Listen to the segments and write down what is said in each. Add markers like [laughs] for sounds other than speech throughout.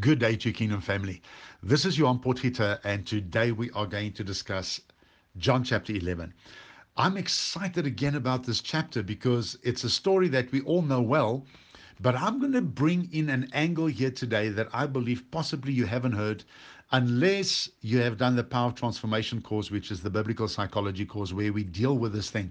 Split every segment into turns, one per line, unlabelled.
Good day to Kingdom family. This is Johan Potgieter, and today we are going to discuss John chapter 11. I'm excited again about this chapter because it's a story that we all know well, but I'm going to bring in an angle here today that I believe possibly you haven't heard unless you have done the Power Transformation course, which is the biblical psychology course where we deal with this thing.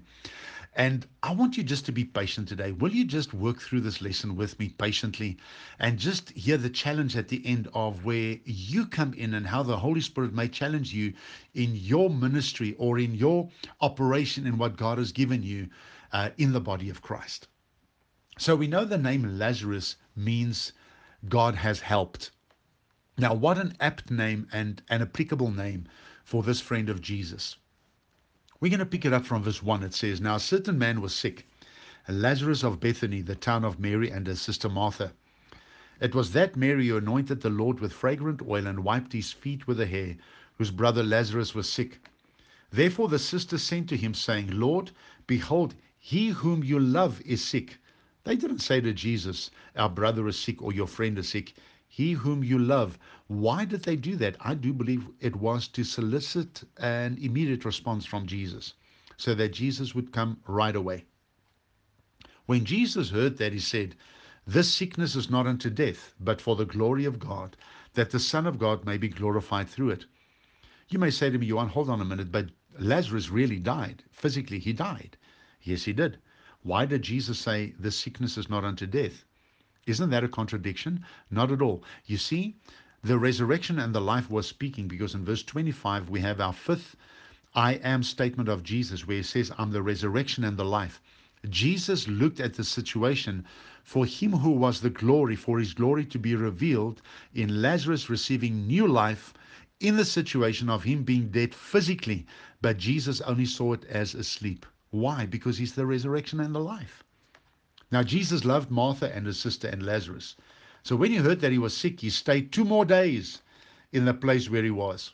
And I want you just to be patient today. Will you just work through this lesson with me patiently and just hear the challenge at the end of where you come in and how the Holy Spirit may challenge you in your ministry or in your operation in what God has given you uh, in the body of Christ? So we know the name Lazarus means God has helped. Now, what an apt name and an applicable name for this friend of Jesus. We're going to pick it up from verse 1. It says, Now a certain man was sick, Lazarus of Bethany, the town of Mary and her sister Martha. It was that Mary who anointed the Lord with fragrant oil and wiped his feet with her hair, whose brother Lazarus was sick. Therefore the sisters sent to him, saying, Lord, behold, he whom you love is sick. They didn't say to Jesus, Our brother is sick or your friend is sick he whom you love. Why did they do that? I do believe it was to solicit an immediate response from Jesus so that Jesus would come right away. When Jesus heard that, he said, This sickness is not unto death, but for the glory of God, that the Son of God may be glorified through it. You may say to me, Johan, hold on a minute, but Lazarus really died. Physically, he died. Yes, he did. Why did Jesus say, This sickness is not unto death? Isn't that a contradiction? Not at all. You see, the resurrection and the life was speaking because in verse 25 we have our fifth I am statement of Jesus where he says, I'm the resurrection and the life. Jesus looked at the situation for him who was the glory, for his glory to be revealed in Lazarus receiving new life in the situation of him being dead physically, but Jesus only saw it as asleep. Why? Because he's the resurrection and the life. Now, Jesus loved Martha and her sister and Lazarus. So when he heard that he was sick, he stayed two more days in the place where he was.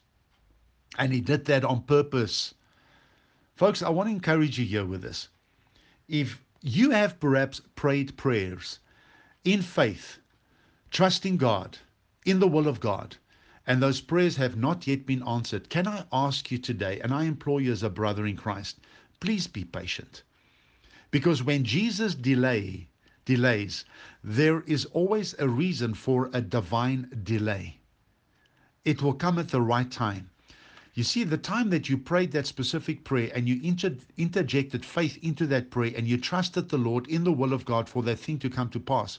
And he did that on purpose. Folks, I want to encourage you here with this. If you have perhaps prayed prayers in faith, trusting God, in the will of God, and those prayers have not yet been answered, can I ask you today, and I implore you as a brother in Christ, please be patient. Because when Jesus delay delays, there is always a reason for a divine delay. It will come at the right time. You see, the time that you prayed that specific prayer and you inter- interjected faith into that prayer and you trusted the Lord in the will of God for that thing to come to pass,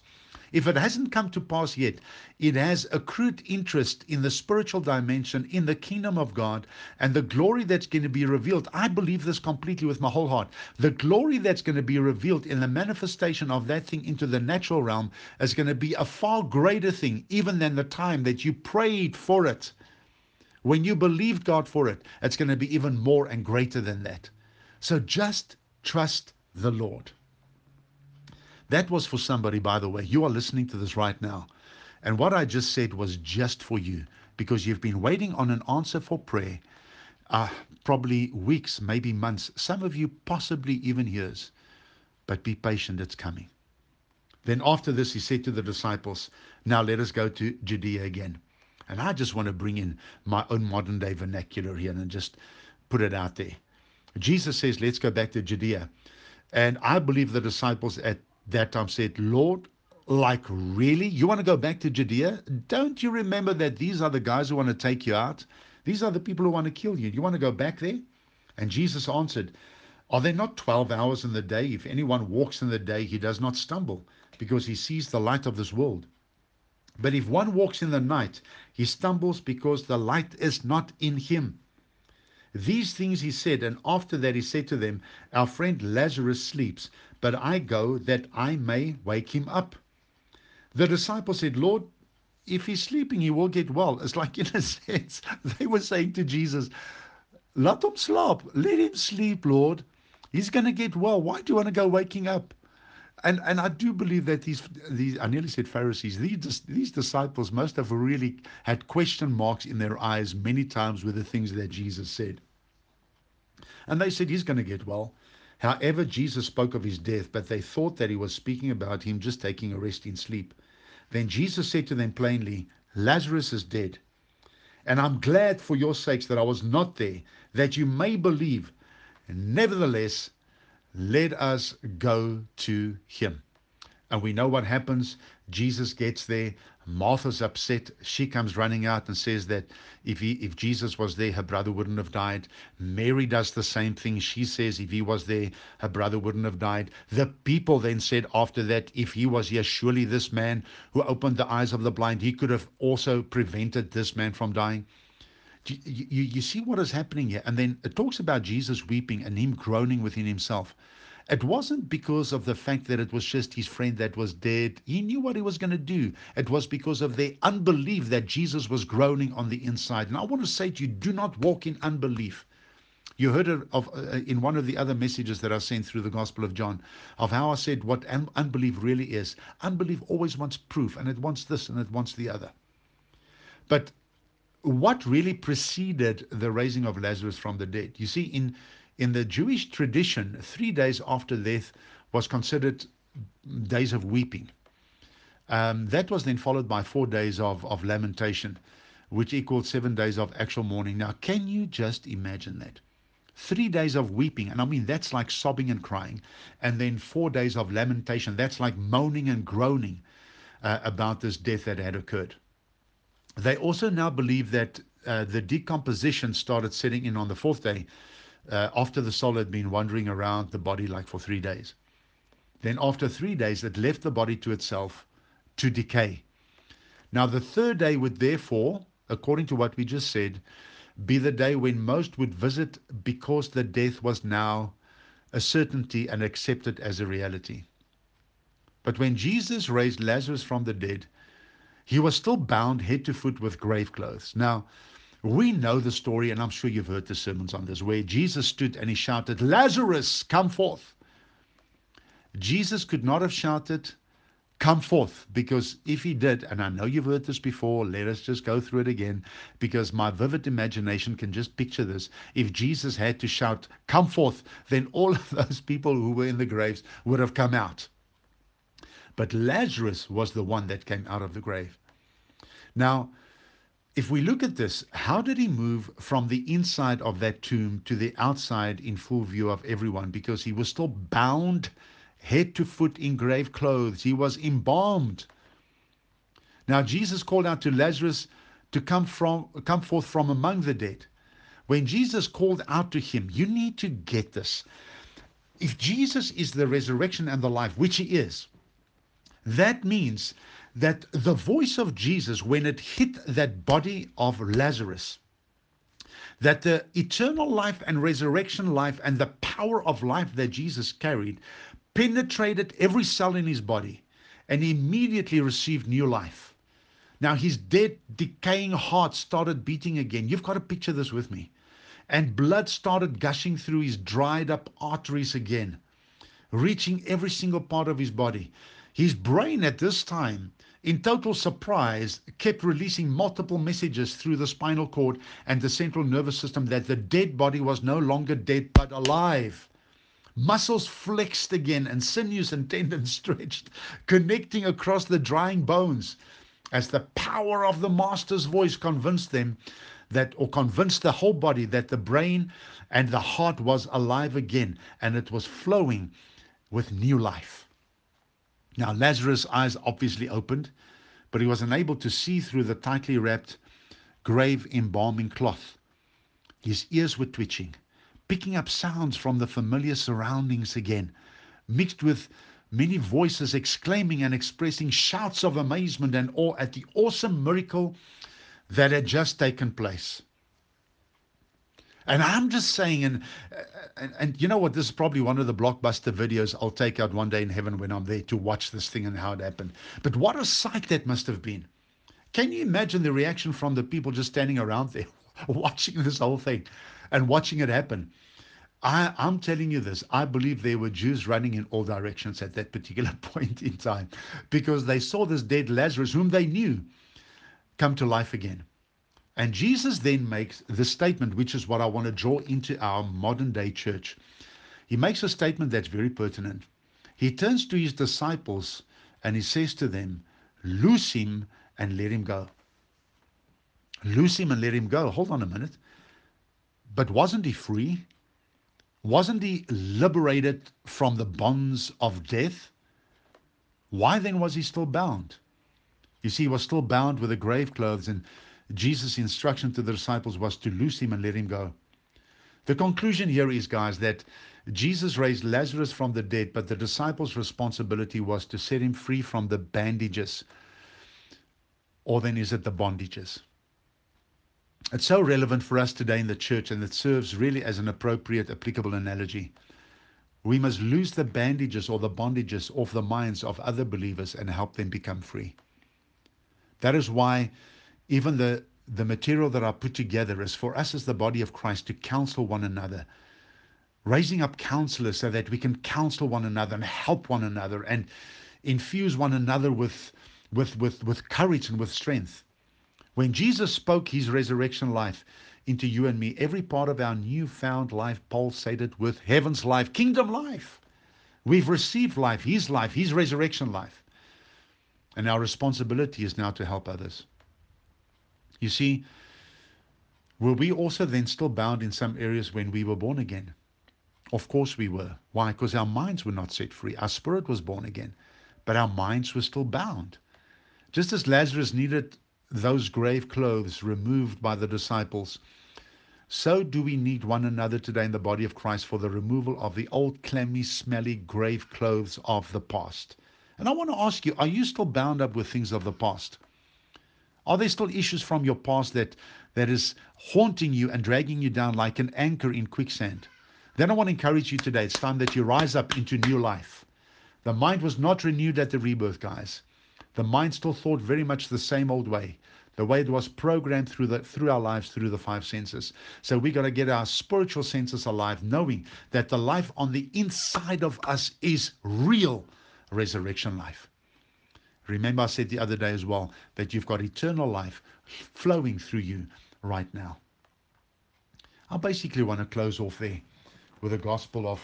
if it hasn't come to pass yet, it has accrued interest in the spiritual dimension, in the kingdom of God, and the glory that's going to be revealed. I believe this completely with my whole heart. The glory that's going to be revealed in the manifestation of that thing into the natural realm is going to be a far greater thing, even than the time that you prayed for it. When you believed God for it, it's going to be even more and greater than that. So just trust the Lord. That was for somebody, by the way. You are listening to this right now. And what I just said was just for you because you've been waiting on an answer for prayer, uh, probably weeks, maybe months, some of you possibly even years. But be patient, it's coming. Then after this, he said to the disciples, Now let us go to Judea again. And I just want to bring in my own modern day vernacular here and just put it out there. Jesus says, Let's go back to Judea. And I believe the disciples at that time said, Lord, like really? You want to go back to Judea? Don't you remember that these are the guys who want to take you out? These are the people who want to kill you. You want to go back there? And Jesus answered, Are there not 12 hours in the day? If anyone walks in the day, he does not stumble, because he sees the light of this world. But if one walks in the night, he stumbles because the light is not in him. These things he said, and after that he said to them, Our friend Lazarus sleeps, but I go that I may wake him up. The disciple said, Lord, if he's sleeping, he will get well. It's like, [laughs] in a sense, they were saying to Jesus, Let him sleep. Let him sleep, Lord. He's going to get well. Why do you want to go waking up? And and I do believe that these these I nearly said Pharisees these these disciples must have really had question marks in their eyes many times with the things that Jesus said. And they said he's going to get well. However, Jesus spoke of his death, but they thought that he was speaking about him just taking a rest in sleep. Then Jesus said to them plainly, Lazarus is dead. And I'm glad for your sakes that I was not there, that you may believe. Nevertheless, let us go to him. And we know what happens. Jesus gets there. Martha's upset. She comes running out and says that if he, if Jesus was there, her brother wouldn't have died. Mary does the same thing. She says if he was there, her brother wouldn't have died. The people then said after that, if he was here, surely this man who opened the eyes of the blind, he could have also prevented this man from dying. You, you, you see what is happening here? And then it talks about Jesus weeping and him groaning within himself. It wasn't because of the fact that it was just his friend that was dead. He knew what he was going to do. It was because of their unbelief that Jesus was groaning on the inside. And I want to say to you, do not walk in unbelief. You heard of uh, in one of the other messages that I sent through the Gospel of John of how I said what un- unbelief really is. Unbelief always wants proof, and it wants this and it wants the other. But what really preceded the raising of Lazarus from the dead? You see, in in the Jewish tradition, three days after death was considered days of weeping. Um, that was then followed by four days of, of lamentation, which equaled seven days of actual mourning. Now, can you just imagine that? Three days of weeping, and I mean that's like sobbing and crying, and then four days of lamentation. That's like moaning and groaning uh, about this death that had occurred. They also now believe that uh, the decomposition started setting in on the fourth day uh, after the soul had been wandering around the body like for three days. Then, after three days, it left the body to itself to decay. Now, the third day would therefore, according to what we just said, be the day when most would visit because the death was now a certainty and accepted as a reality. But when Jesus raised Lazarus from the dead, he was still bound head to foot with grave clothes. Now, we know the story, and I'm sure you've heard the sermons on this, where Jesus stood and he shouted, Lazarus, come forth. Jesus could not have shouted, Come forth, because if he did, and I know you've heard this before, let us just go through it again, because my vivid imagination can just picture this. If Jesus had to shout, Come forth, then all [laughs] of those people who were in the graves would have come out. But Lazarus was the one that came out of the grave. Now, if we look at this, how did he move from the inside of that tomb to the outside in full view of everyone? Because he was still bound head to foot in grave clothes, he was embalmed. Now, Jesus called out to Lazarus to come, from, come forth from among the dead. When Jesus called out to him, you need to get this. If Jesus is the resurrection and the life, which he is, that means that the voice of Jesus, when it hit that body of Lazarus, that the eternal life and resurrection life and the power of life that Jesus carried penetrated every cell in his body and immediately received new life. Now his dead, decaying heart started beating again. You've got to picture this with me. And blood started gushing through his dried up arteries again, reaching every single part of his body. His brain at this time in total surprise, kept releasing multiple messages through the spinal cord and the central nervous system that the dead body was no longer dead but alive. Muscles flexed again and sinews and [laughs] tendons stretched, connecting across the drying bones as the power of the Master's voice convinced them that, or convinced the whole body that the brain and the heart was alive again and it was flowing with new life. Now, Lazarus' eyes obviously opened, but he was unable to see through the tightly wrapped grave embalming cloth. His ears were twitching, picking up sounds from the familiar surroundings again, mixed with many voices exclaiming and expressing shouts of amazement and awe at the awesome miracle that had just taken place. And I'm just saying, and, and, and you know what? This is probably one of the blockbuster videos I'll take out one day in heaven when I'm there to watch this thing and how it happened. But what a sight that must have been. Can you imagine the reaction from the people just standing around there [laughs] watching this whole thing and watching it happen? I, I'm telling you this. I believe there were Jews running in all directions at that particular [laughs] point in time because they saw this dead Lazarus, whom they knew, come to life again. And Jesus then makes the statement, which is what I want to draw into our modern day church. He makes a statement that's very pertinent. He turns to his disciples and he says to them, Loose him and let him go. Loose him and let him go. Hold on a minute. But wasn't he free? Wasn't he liberated from the bonds of death? Why then was he still bound? You see, he was still bound with the grave clothes, and Jesus' instruction to the disciples was to loose him and let him go. The conclusion here is, guys, that Jesus raised Lazarus from the dead, but the disciples' responsibility was to set him free from the bandages. Or then is it the bondages? It's so relevant for us today in the church, and it serves really as an appropriate, applicable analogy. We must lose the bandages or the bondages off the minds of other believers and help them become free. That is why even the, the material that I put together is for us as the body of Christ to counsel one another, raising up counselors so that we can counsel one another and help one another and infuse one another with, with, with, with courage and with strength. When Jesus spoke his resurrection life into you and me, every part of our newfound life pulsated with heaven's life, kingdom life. We've received life, his life, his resurrection life. And our responsibility is now to help others. You see, were we also then still bound in some areas when we were born again? Of course we were. Why? Because our minds were not set free. Our spirit was born again, but our minds were still bound. Just as Lazarus needed those grave clothes removed by the disciples, so do we need one another today in the body of Christ for the removal of the old, clammy, smelly grave clothes of the past. And I want to ask you, are you still bound up with things of the past? Are there still issues from your past that, that is haunting you and dragging you down like an anchor in quicksand? Then I want to encourage you today. It's time that you rise up into new life. The mind was not renewed at the rebirth, guys. The mind still thought very much the same old way, the way it was programmed through the through our lives through the five senses. So we got to get our spiritual senses alive, knowing that the life on the inside of us is real resurrection life. Remember, I said the other day as well that you've got eternal life flowing through you right now. I basically want to close off there with the Gospel of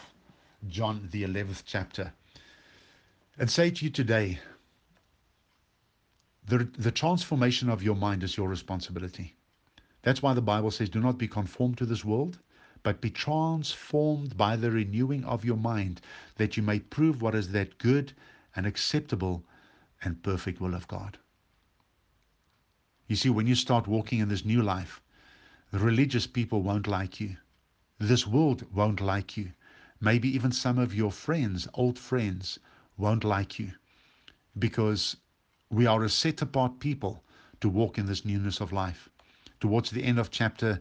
John, the 11th chapter, and say to you today the, the transformation of your mind is your responsibility. That's why the Bible says, Do not be conformed to this world, but be transformed by the renewing of your mind, that you may prove what is that good and acceptable and perfect will of God. You see, when you start walking in this new life, religious people won't like you. This world won't like you. Maybe even some of your friends, old friends, won't like you because we are a set apart people to walk in this newness of life. Towards the end of chapter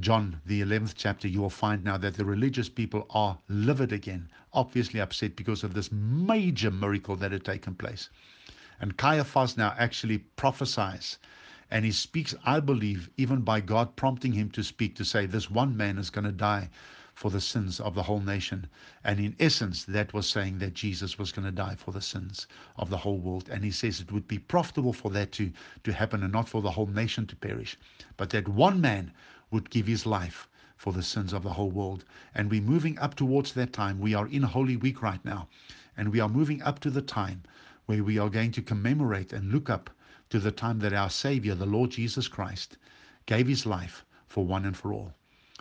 John, the 11th chapter, you will find now that the religious people are livid again, obviously upset because of this major miracle that had taken place. And Caiaphas now actually prophesies and he speaks, I believe, even by God prompting him to speak, to say, This one man is going to die for the sins of the whole nation. And in essence, that was saying that Jesus was going to die for the sins of the whole world. And he says it would be profitable for that to, to happen and not for the whole nation to perish, but that one man would give his life for the sins of the whole world. And we're moving up towards that time. We are in Holy Week right now, and we are moving up to the time where we are going to commemorate and look up to the time that our Savior, the Lord Jesus Christ, gave his life for one and for all.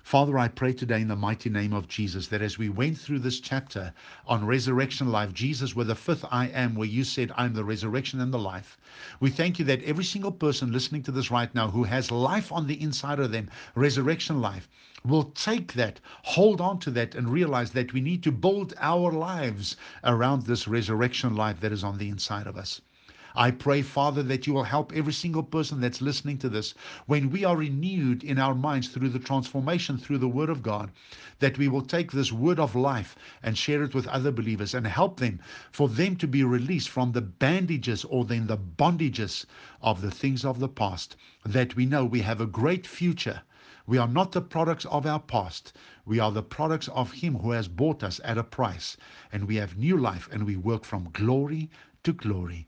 Father, I pray today in the mighty name of Jesus that as we went through this chapter on resurrection life, Jesus, where the fifth I am, where you said, I'm the resurrection and the life, we thank you that every single person listening to this right now who has life on the inside of them, resurrection life, will take that, hold on to that, and realize that we need to build our lives around this resurrection life that is on the inside of us. I pray, Father, that you will help every single person that's listening to this when we are renewed in our minds through the transformation through the Word of God, that we will take this word of life and share it with other believers and help them for them to be released from the bandages or then the bondages of the things of the past, that we know we have a great future. We are not the products of our past. We are the products of Him who has bought us at a price. And we have new life and we work from glory to glory